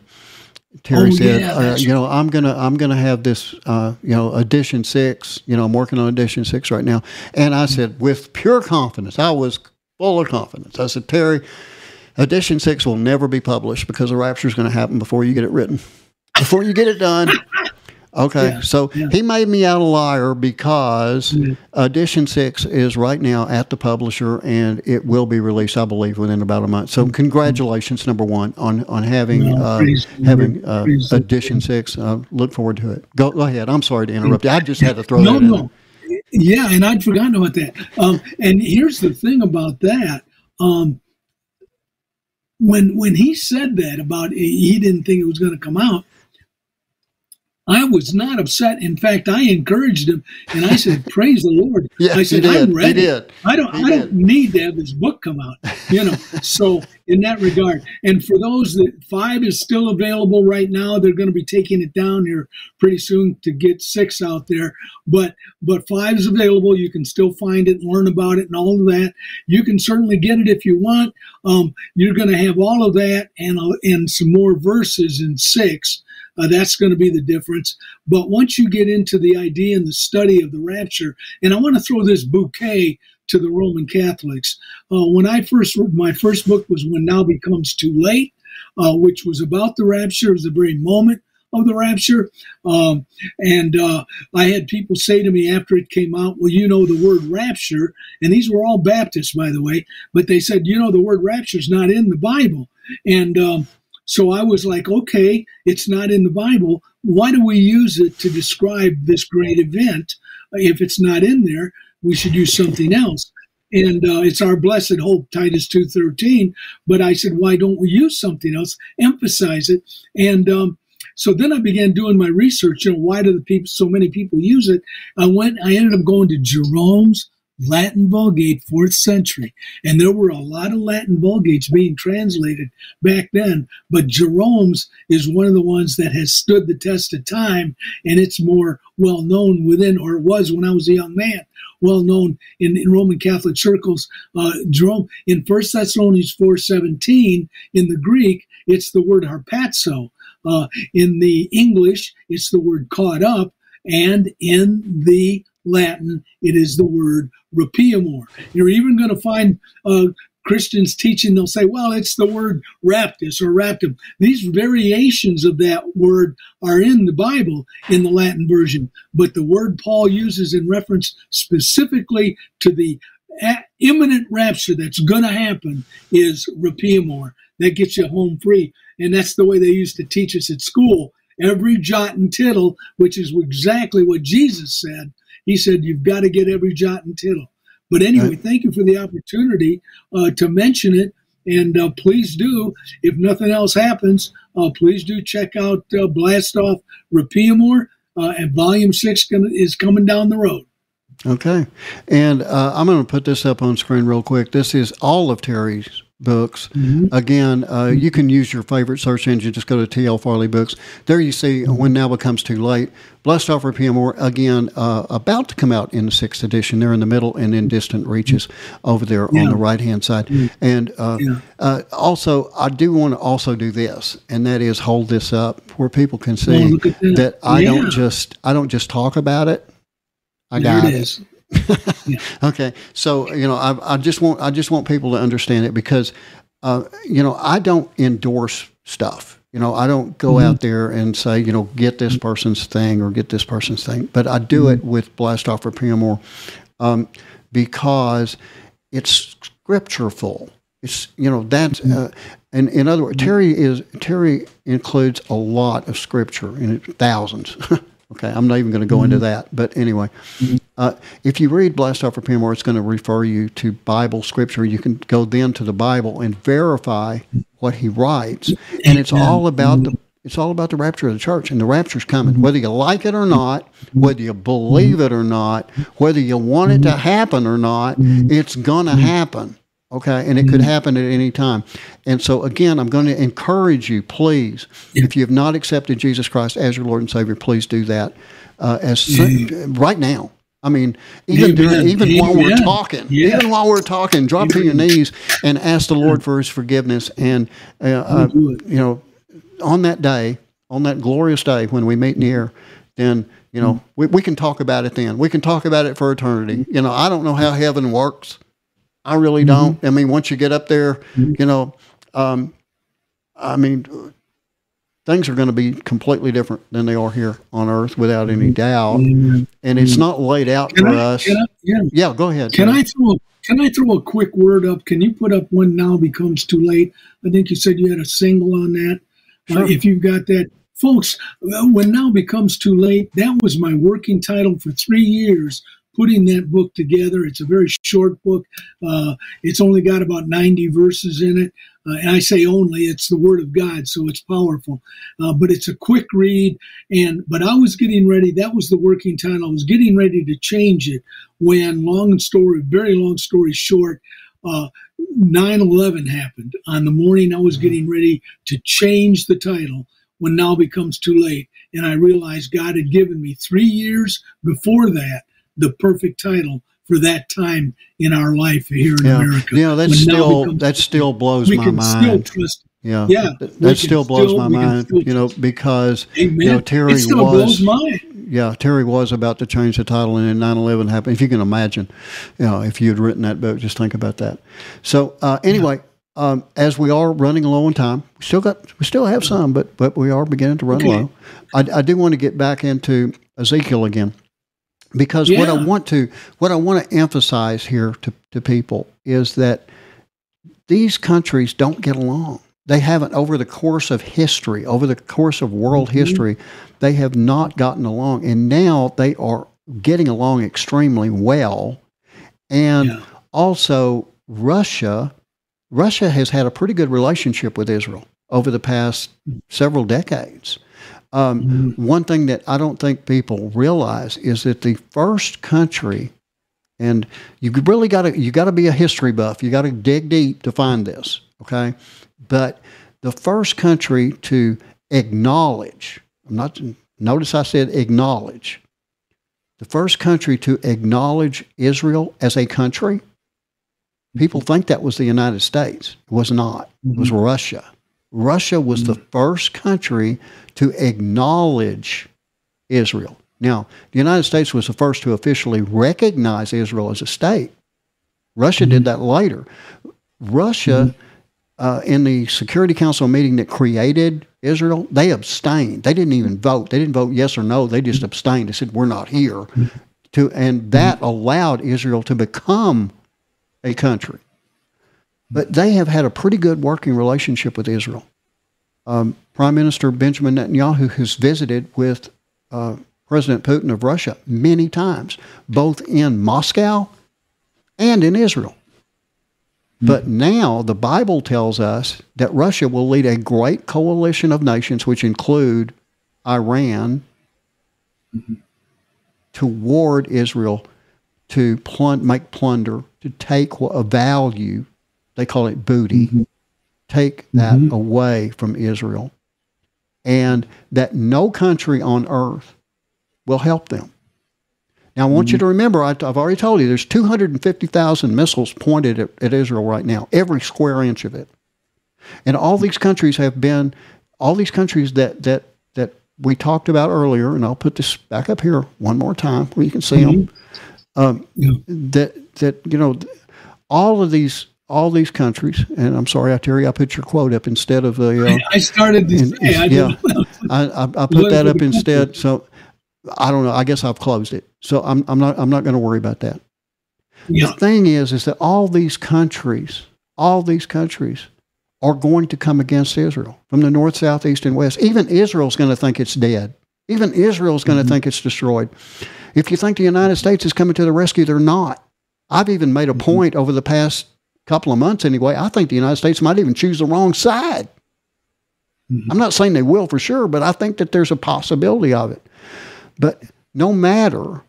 Terry oh, said, yeah, uh, "You know, I'm gonna I'm gonna have this, uh, you know, edition six. You know, I'm working on edition six right now." And I said, with pure confidence, I was full of confidence. I said, "Terry, edition six will never be published because the rapture is going to happen before you get it written." before you get it done. Okay, yeah, so yeah. he made me out a liar because mm-hmm. edition six is right now at the publisher and it will be released, I believe, within about a month. So, mm-hmm. congratulations, number one, on on having no, uh, having uh, edition six. Uh, look forward to it. Go, go ahead. I'm sorry to interrupt you. I just had to throw no, that in. No. Yeah, and I'd forgotten about that. Um, and here's the thing about that. Um, when when he said that about he didn't think it was going to come out, I was not upset. In fact, I encouraged him and I said, [laughs] "Praise the Lord." yes, I said, "I'm ready. I don't. He I don't need to have this book come out." You know. [laughs] so in that regard, and for those that five is still available right now, they're going to be taking it down here pretty soon to get six out there. But but five is available. You can still find it, learn about it, and all of that. You can certainly get it if you want. Um, you're going to have all of that and uh, and some more verses in six uh, that's going to be the difference. But once you get into the idea and the study of the rapture, and I want to throw this bouquet to the Roman Catholics. Uh, when I first, my first book was When Now Becomes Too Late, uh, which was about the rapture, it was the very moment of the rapture. Um, and uh, I had people say to me after it came out, well, you know, the word rapture, and these were all Baptists, by the way, but they said, you know, the word rapture is not in the Bible. And um, so I was like, okay, it's not in the Bible. Why do we use it to describe this great event? If it's not in there, we should use something else. And uh, it's our blessed hope, Titus two thirteen. But I said, why don't we use something else? Emphasize it. And um, so then I began doing my research. You know, why do the people so many people use it? I went. I ended up going to Jerome's Latin Vulgate, fourth century. And there were a lot of Latin Vulgates being translated back then, but Jerome's is one of the ones that has stood the test of time, and it's more well known within, or was when I was a young man, well known in, in Roman Catholic circles. Uh, Jerome, in First Thessalonians 4.17, in the Greek, it's the word harpazo. Uh, in the English, it's the word caught up, and in the Latin, it is the word rapiemur. You're even going to find uh, Christians teaching, they'll say, well, it's the word raptus or raptum. These variations of that word are in the Bible in the Latin version, but the word Paul uses in reference specifically to the imminent rapture that's going to happen is rapiemur. That gets you home free. And that's the way they used to teach us at school. Every jot and tittle, which is exactly what Jesus said, he said, You've got to get every jot and tittle. But anyway, right. thank you for the opportunity uh, to mention it. And uh, please do, if nothing else happens, uh, please do check out uh, Blast Off Rapiemur. Uh, and Volume 6 is coming down the road. Okay. And uh, I'm going to put this up on screen real quick. This is all of Terry's books. Mm-hmm. Again, uh, you can use your favorite search engine. Just go to TL Farley Books. There you see When Now Becomes Too Late. Blast Off Rapiemur, again, uh, about to come out in the sixth edition. They're in the middle and in Distant Reaches over there yeah. on the right hand side. Mm-hmm. And uh, yeah. Uh, also, I do want to also do this, and that is hold this up where people can see that. that. I yeah. don't just I don't just talk about it. I there got it. Is. Okay, so you know, I, I, just want I just want people to understand it because, uh, you know, I don't endorse stuff. You know, I don't go mm-hmm. out there and say, you know, get this person's thing or get this person's thing, but I do mm-hmm. it with Blast Off Rapiemur um, because it's scriptureful. It's you know that's mm-hmm. uh, and in other words, Terry is Terry includes a lot of scripture in it, thousands. [laughs] Okay, I'm not even going to go mm-hmm. into that. But anyway, mm-hmm. Uh, if you read Blast Off Rapiemur, it's going to refer you to Bible scripture. You can go then to the Bible and verify what he writes, and it's all about the it's all about the rapture of the church, and the rapture's coming. Mm-hmm. Whether you like it or not, whether you believe it or not, whether you want it to happen or not, it's going to happen. Okay, and it could mm-hmm. happen at any time. And so, again, I'm going to encourage you, please, if you have not accepted Jesus Christ as your Lord and Savior, please do that uh, as soon, right now. I mean, even during, even Amen. while we're talking, yeah. even while we're talking, drop to your knees and ask the Lord for His forgiveness. And uh, uh, you know, on that day, on that glorious day when we meet near, then you know we, we can talk about it. Then we can talk about it for eternity. You know, I don't know how heaven works. I really mm-hmm. don't. Mm-hmm. I mean, once you get up there, mm-hmm. you know, um, I mean, things are going to be completely different than they are here on Earth, without any mm-hmm. doubt. Mm-hmm. And it's not laid out can for I, us. I, yeah. yeah, go ahead. Can I throw a, Can I throw a quick word up? Can you put up when now becomes too late? I think you said you had a single on that. Uh, sure. Uh, if you've got that, folks, uh, when now becomes too late. That was my working title for three years putting that book together. It's a very short book. Uh, it's only got about 90 verses in it. Uh, and I say only, it's the Word of God, so it's powerful. Uh, but it's a quick read. And but I was getting ready. That was the working title. I was getting ready to change it when, long story, very long story short, uh, 9/11 happened. On the morning I was mm-hmm. getting ready to change the title when now becomes too late. And I realized God had given me three years before that the perfect title for that time in our life here in yeah. America. Yeah, that still becomes, that still blows my mind. yeah, yeah, that, that still blows still, my mind. You know, because Amen. you know Terry was. Yeah, Terry was about to change the title, and then 9/11 happened. If you can imagine, you know, if you had written that book, just think about that. So uh, anyway. Yeah. Um, as we are running low on time, we still got we still have some, but but we are beginning to run okay. low. I, I do want to get back into Ezekiel again because yeah. what I want to what I want to emphasize here to, to people is that these countries don't get along. They haven't over the course of history, over the course of world mm-hmm. history, they have not gotten along, and now they are getting along extremely well. And yeah. also, Russia, Russia has had a pretty good relationship with Israel over the past several decades. Um, mm-hmm. One thing that I don't think people realize is that the first country, and you really got to you got to be a history buff. You got to dig deep to find this. Okay, but the first country to acknowledge, I'm not. Notice I said acknowledge. The first country to acknowledge Israel as a country, people think that was the United States. It was not. It was mm-hmm. Russia. Russia was the first country to acknowledge Israel. Now, the United States was the first to officially recognize Israel as a state. Russia mm-hmm. did that later. Russia, mm-hmm. uh, in the Security Council meeting that created Israel, they abstained. They didn't even vote. They didn't vote yes or no. They just abstained. They said, "We're not here." Mm-hmm. To and that allowed Israel to become a country. But they have had a pretty good working relationship with Israel. Um, Prime Minister Benjamin Netanyahu has visited with uh, President Putin of Russia many times, both in Moscow and in Israel. But now the Bible tells us that Russia will lead a great coalition of nations, which include Iran, mm-hmm. toward Israel to plun- make plunder, to take a value, they call it booty, mm-hmm. take that mm-hmm. away from Israel. And that no country on earth will help them. Now, I want mm-hmm. you to remember, I, have already told you, there's 250,000 missiles pointed at, at Israel right now, every square inch of it. And all these countries have been, all these countries that, that, that we talked about earlier, and I'll put this back up here one more time where you can see mm-hmm. them. Um, yeah. That that you know, all of these all these countries, and I'm sorry, I Terry, I put your quote up instead of the. Uh, I started to say, I yeah, I, I, I, put that up instead. So I don't know. I guess I've closed it. So I'm I'm not I'm not going to worry about that. Yeah. The thing is, is that all these countries, all these countries, are going to come against Israel from the north, south, east, and west. Even Israel's going to think it's dead. Even Israel's going to mm-hmm. think it's destroyed. If you think the United States is coming to the rescue, they're not. I've even made a mm-hmm. point over the past couple of months anyway. I think the United States might even choose the wrong side. Mm-hmm. I'm not saying they will for sure, but I think that there's a possibility of it. But no matter,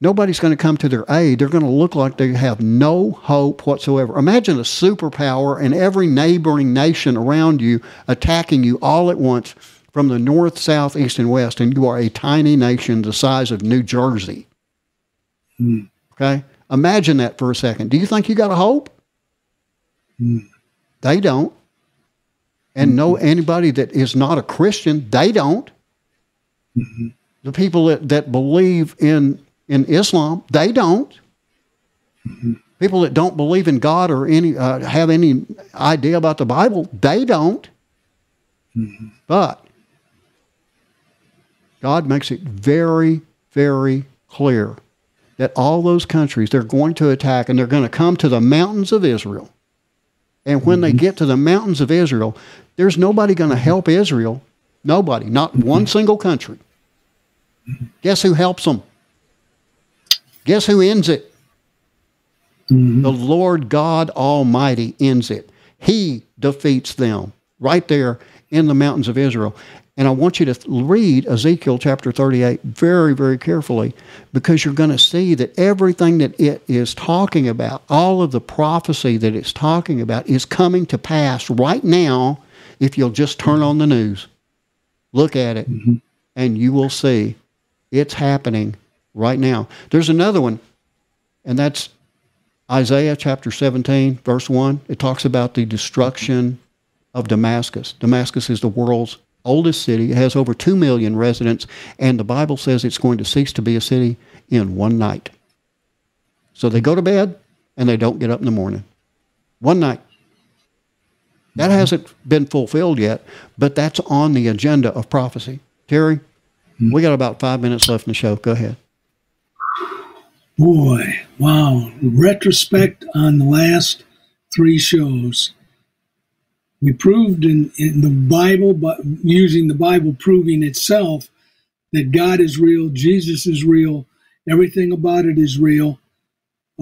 nobody's going to come to their aid. They're going to look like they have no hope whatsoever. Imagine a superpower and every neighboring nation around you attacking you all at once from the north, south, east, and west, and you are a tiny nation the size of New Jersey. Mm. Okay? Imagine that for a second. Do you think you got a hope? Mm. They don't. And mm-hmm. no anybody that is not a Christian, they don't. Mm-hmm. The people that, that believe in in Islam, they don't. Mm-hmm. People that don't believe in God or any uh, have any idea about the Bible, they don't. Mm-hmm. But God makes it very, very clear that all those countries they're going to attack and they're going to come to the mountains of Israel. And when mm-hmm. they get to the mountains of Israel, there's nobody going to help Israel. Nobody, not mm-hmm. one single country. Guess who helps them? Guess who ends it? Mm-hmm. The Lord God Almighty ends it. He defeats them right there in the mountains of Israel. And I want you to read Ezekiel chapter 38 very, very carefully because you're going to see that everything that it is talking about, all of the prophecy that it's talking about, is coming to pass right now if you'll just turn on the news. Look at it, mm-hmm. and you will see it's happening right now. There's another one, and that's Isaiah chapter 17, verse 1. It talks about the destruction of Damascus. Damascus is the world's oldest city. It has over 2 million residents, and the Bible says it's going to cease to be a city in one night. So they go to bed and they don't get up in the morning. One night. That hasn't been fulfilled yet, but that's on the agenda of prophecy. Terry, mm-hmm. we got about five minutes left in the show. Go ahead. Boy, wow. Retrospect on the last three shows we proved in, in the Bible, but using the Bible proving itself that God is real, Jesus is real, everything about it is real.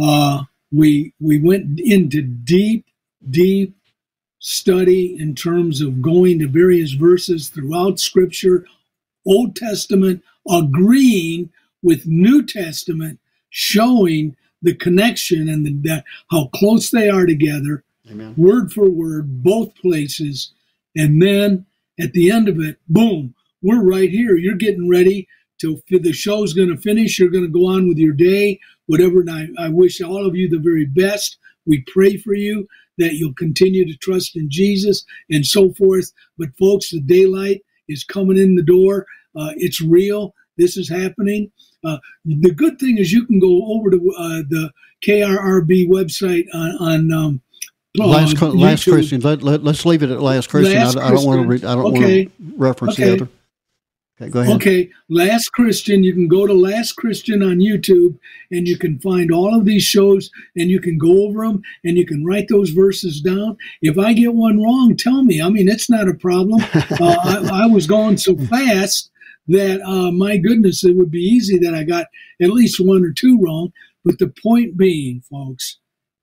Uh, we we went into deep, deep study in terms of going to various verses throughout Scripture, Old Testament, agreeing with New Testament, showing the connection and the, how close they are together Amen. word for word, both places. And then at the end of it, boom, we're right here. You're getting ready to, the show's going to finish. You're going to go on with your day, whatever. And I, I wish all of you the very best. We pray for you that you'll continue to trust in Jesus and so forth. But folks, the daylight is coming in the door. Uh, it's real. This is happening. Uh, the good thing is you can go over to uh, the KRRB website on, on um, last last Christian. Let, let, us leave it at last Christian. Last I, I, don't want to. Re, I don't okay. want to reference okay. the other. Okay, go ahead. Okay, Last Christian. You can go to Last Christian on YouTube, and you can find all of these shows, and you can go over them, and you can write those verses down. If I get one wrong, tell me. I mean, it's not a problem. [laughs] uh, I, I, was going so fast that uh, my goodness, it would be easy that I got at least one or two wrong. But the point being, folks,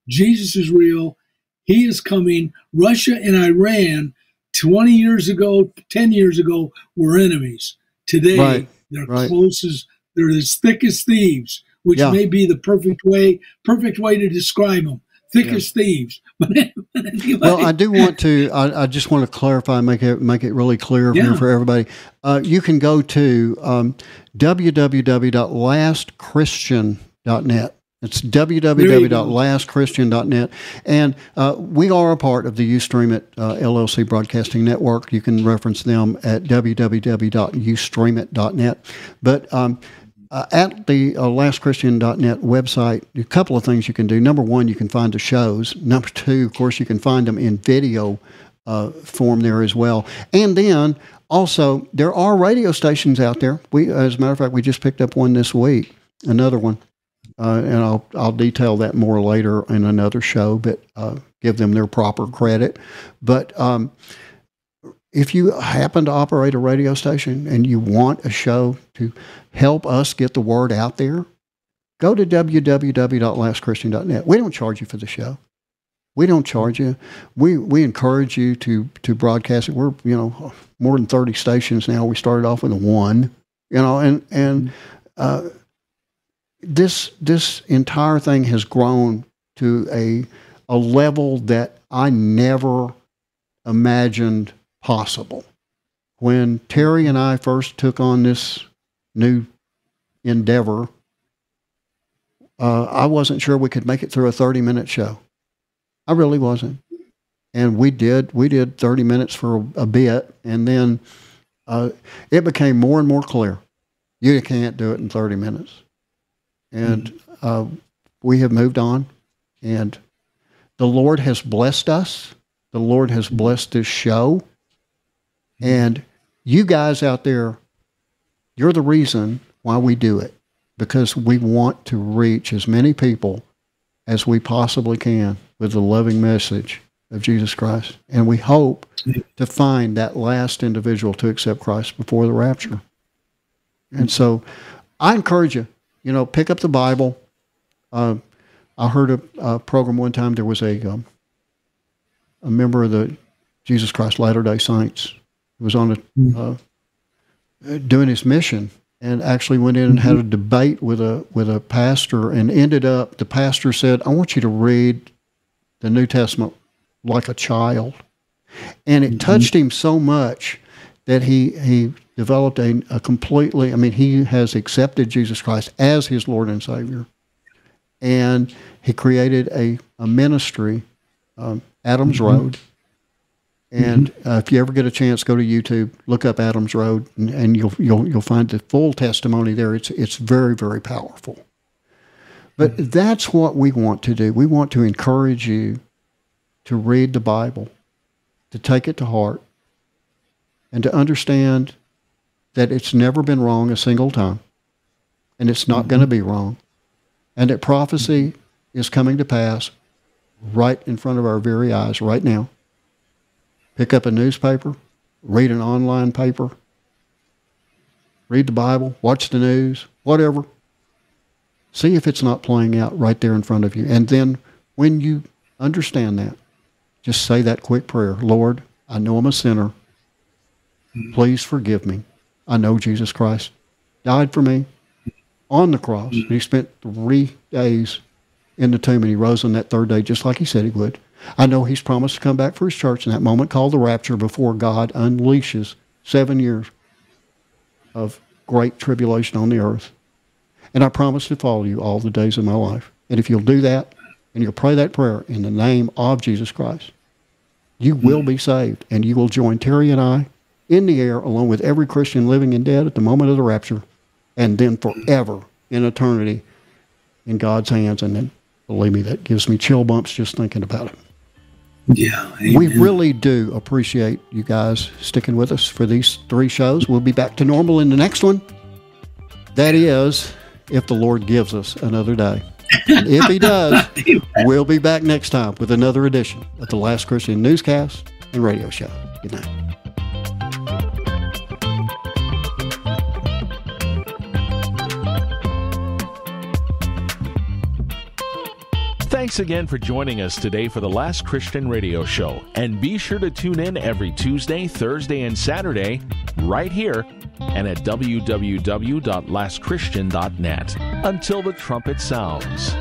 Jesus is real he is coming. Russia and Iran, 20 years ago, 10 years ago, were enemies. Today, right. they're right. close as, they're as thick as thieves, which yeah. may be the perfect way, perfect way to describe them. Thick yeah. as thieves. [laughs] Anyway. Well, I do want to. I, I, just want to clarify, make it make it really clear yeah. for everybody. Uh, you can go to um, www.lastchristian.net it's www.lastchristian.net. And uh, we are a part of the Ustreamit uh, LLC Broadcasting Network. You can reference them at www.ustreamit.net. But um, uh, at the uh, lastchristian.net website, a couple of things you can do. Number one, you can find the shows. Number two, of course, you can find them in video uh, form there as well. And then also, there are radio stations out there. We, as a matter of fact, we just picked up one this week, another one uh, and I'll I'll detail that more later in another show, but uh, give them their proper credit. But um, if you happen to operate a radio station and you want a show to help us get the word out there, go to www.lastchristian.net. We don't charge you for the show. We don't charge you. We we encourage you to to broadcast it. We're you know more than thirty stations now. We started off with one, you know, and and uh, this this entire thing has grown to a a level that I never imagined possible. When Terry and I first took on this new endeavor, uh, I wasn't sure we could make it through a 30 minute show. I really wasn't. And we did. We did 30 minutes for a, a bit. And then uh, it became more and more clear you can't do it in 30 minutes and uh, we have moved on. And the Lord has blessed us. The Lord has blessed this show. And you guys out there, you're the reason why we do it because we want to reach as many people as we possibly can with the loving message of Jesus Christ. And we hope to find that last individual to accept Christ before the rapture. And so I encourage you, you know, pick up the Bible. Uh, I heard a, a, program one time. There was a um, a member of the Jesus Christ Latter Day Saints who was on a mm-hmm. uh, doing his mission and actually went in and mm-hmm. had a debate with a with a pastor and ended up the pastor said, "I want you to read the New Testament like a child," and it mm-hmm. touched him so much that he he developed a, a completely, I mean, he has accepted Jesus Christ as his Lord and Savior. And he created a, a ministry, um, Adams mm-hmm. Road. And mm-hmm. uh, if you ever get a chance, go to YouTube, look up Adams Road, and, and, you'll you'll you'll find the full testimony there. It's it's very very powerful. But mm-hmm. that's what we want to do. We want to encourage you to read the Bible, to take it to heart, and to understand that it's never been wrong a single time, and it's not mm-hmm. going to be wrong, and that prophecy is coming to pass right in front of our very eyes right now. Pick up a newspaper, read an online paper, read the Bible, watch the news, whatever. See if it's not playing out right there in front of you. And then when you understand that, just say that quick prayer Lord, I know I'm a sinner. Please forgive me. I know Jesus Christ died for me on the cross. And he spent three days in the tomb and he rose on that third day just like he said he would. I know he's promised to come back for his church in that moment called the rapture before God unleashes seven years of great tribulation on the earth. And I promise to follow you all the days of my life. And if you'll do that and you'll pray that prayer in the name of Jesus Christ, you will be mm-hmm. saved and you will join Terry and I in the air along with every Christian living and dead at the moment of the rapture, and then forever in eternity in God's hands. And then, believe me, that gives me chill bumps just thinking about it. Yeah. Amen. We really do appreciate you guys sticking with us for these three shows. We'll be back to normal in the next one. That is, if the Lord gives us another day. And if He does, [laughs] we'll be back next time with another edition of the Last Christian Newscast and Radio Show. Good night. Thanks again for joining us today for the Last Christian Radio Show. And be sure to tune in every Tuesday, Thursday, and Saturday right here and at www.lastchristian.net. Until the trumpet sounds.